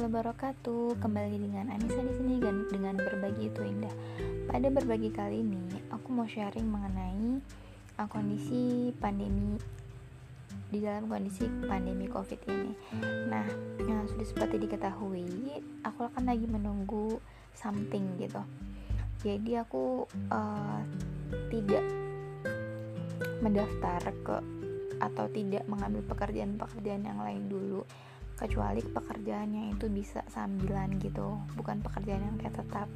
warahmatullahi wabarakatuh. Kembali dengan Anissa di sini dan dengan berbagi itu indah. Pada berbagi kali ini, aku mau sharing mengenai uh, kondisi pandemi di dalam kondisi pandemi COVID ini. Nah, yang sudah seperti diketahui, aku akan lagi menunggu something gitu. Jadi aku uh, tidak mendaftar ke atau tidak mengambil pekerjaan-pekerjaan yang lain dulu kecuali pekerjaannya itu bisa sambilan gitu bukan pekerjaan yang kayak tetap.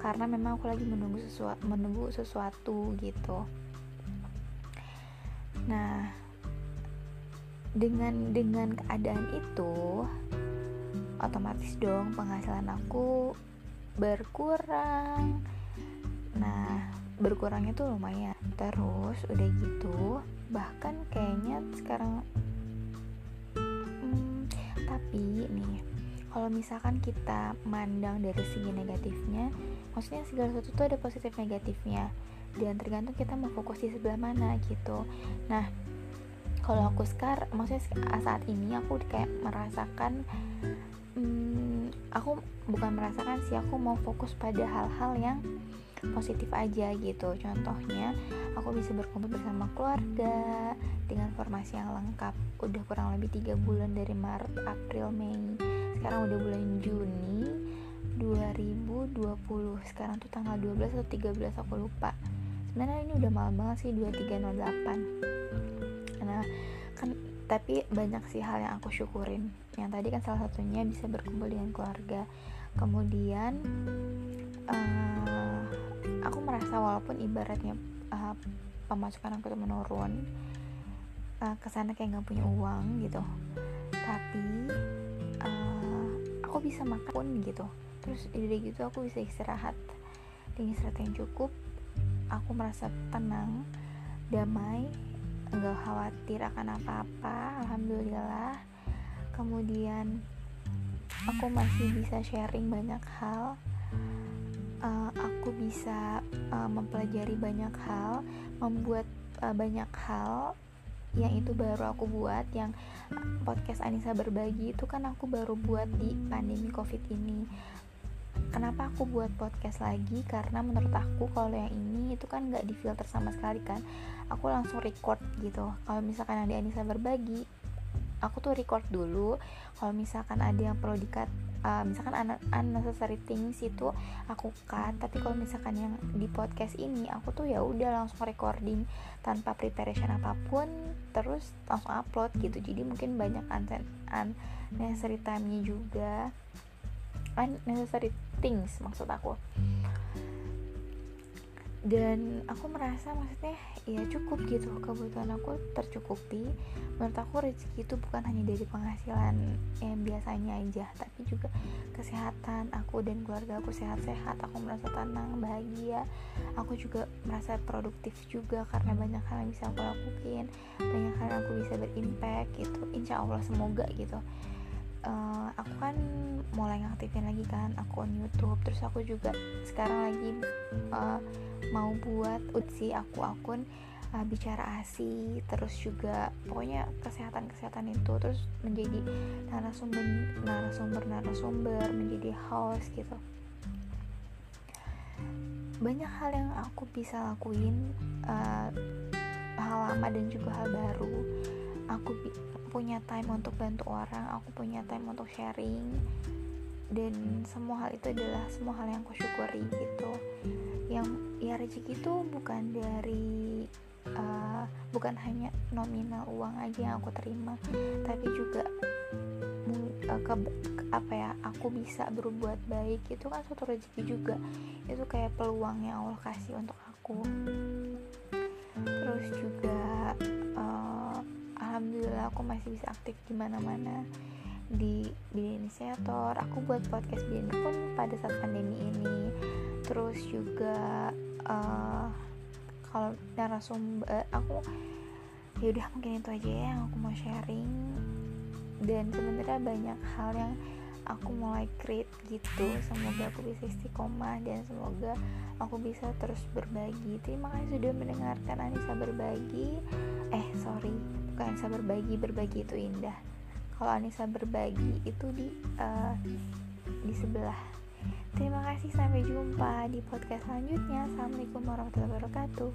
Karena memang aku lagi menunggu sesuatu menunggu sesuatu gitu. Nah dengan dengan keadaan itu otomatis dong penghasilan aku berkurang. Nah berkurangnya tuh lumayan terus udah gitu. Bahkan kayaknya sekarang tapi nih kalau misalkan kita mandang dari segi negatifnya maksudnya segala sesuatu tuh ada positif negatifnya. Dan tergantung kita mau fokus di sebelah mana gitu. Nah kalau aku sekarang maksudnya saat ini aku kayak merasakan hmm, aku bukan merasakan sih aku mau fokus pada hal-hal yang positif aja gitu. Contohnya aku bisa berkumpul bersama keluarga dengan formasi yang lengkap. Udah kurang lebih tiga bulan dari Maret April Mei. Sekarang udah bulan Juni 2020 sekarang tuh tanggal 12 atau 13 aku lupa. Sebenarnya ini udah malam banget sih 2308 nah kan tapi banyak sih hal yang aku syukurin. Yang tadi kan salah satunya bisa berkumpul dengan keluarga. Kemudian uh, aku merasa walaupun ibaratnya uh, pemasukan aku itu menurun uh, ke sana kayak nggak punya uang gitu tapi uh, aku bisa makan gitu. Terus dari gitu aku bisa istirahat dengan istirahat yang cukup aku merasa tenang damai nggak khawatir akan apa-apa alhamdulillah. Kemudian aku masih bisa sharing banyak hal uh, aku bisa uh, mempelajari banyak hal, membuat uh, banyak hal yang itu baru aku buat yang podcast Anissa berbagi itu kan aku baru buat di pandemi covid ini. Kenapa aku buat podcast lagi? Karena menurut aku kalau yang ini itu kan nggak difilter sama sekali kan. Aku langsung record gitu. Kalau misalkan ada Anissa berbagi aku tuh record dulu. Kalau misalkan ada yang perlu dikat uh, misalkan un unnecessary things itu aku cut tapi kalau misalkan yang di podcast ini aku tuh ya udah langsung recording tanpa preparation apa pun terus langsung upload gitu. Jadi mungkin banyak unnecessary time-nya juga. Unnecessary things maksud aku dan aku merasa maksudnya ya cukup gitu. Kebutuhan aku tercukupi. Menurut aku rezeki itu bukan hanya dari penghasilan yang biasanya aja tapi juga kesehatan aku dan keluarga aku sehat-sehat. Aku merasa tenang bahagia. Aku juga merasa produktif juga karena banyak hal yang bisa aku lakuin. Banyak hal yang aku bisa berimpact gitu. Insya Allah semoga gitu uh, aku kan mulai ngaktifin lagi kan akun YouTube. Terus aku juga sekarang lagi uh, mau buat utsi aku akun uh, bicara asi terus juga pokoknya kesehatan kesehatan itu terus menjadi narasumber narasumber narasumber menjadi host gitu. Banyak hal yang aku bisa lakuin uh, hal lama dan juga hal baru. Aku punya time untuk bantu orang aku punya time untuk sharing. Dan semua hal itu adalah semua hal yang aku syukuri gitu. Yang ya rezeki itu bukan dari uh, bukan hanya nominal uang aja yang aku terima tapi juga uh, ke, ke apa ya aku bisa berbuat baik. Itu kan suatu rezeki juga. Itu kayak peluang yang Allah kasih untuk aku masih bisa aktif di mana-mana. Di bidang inisiator aku buat podcast bidang pun pada saat pandemi ini. Terus juga uh, kalau narasumber aku ya udah mungkin itu aja ya yang aku mau sharing. Dan sebenarnya banyak hal yang aku mulai create gitu. Semoga aku bisa istiqomah dan semoga aku bisa terus berbagi. Terima kasih sudah mendengarkan Anissa berbagi. Eh sorry bukan Anissa berbagi berbagi itu indah. Kalau Anissa berbagi itu di uh, di sebelah. Terima kasih sampai jumpa di podcast selanjutnya. Assalamualaikum warahmatullahi wabarakatuh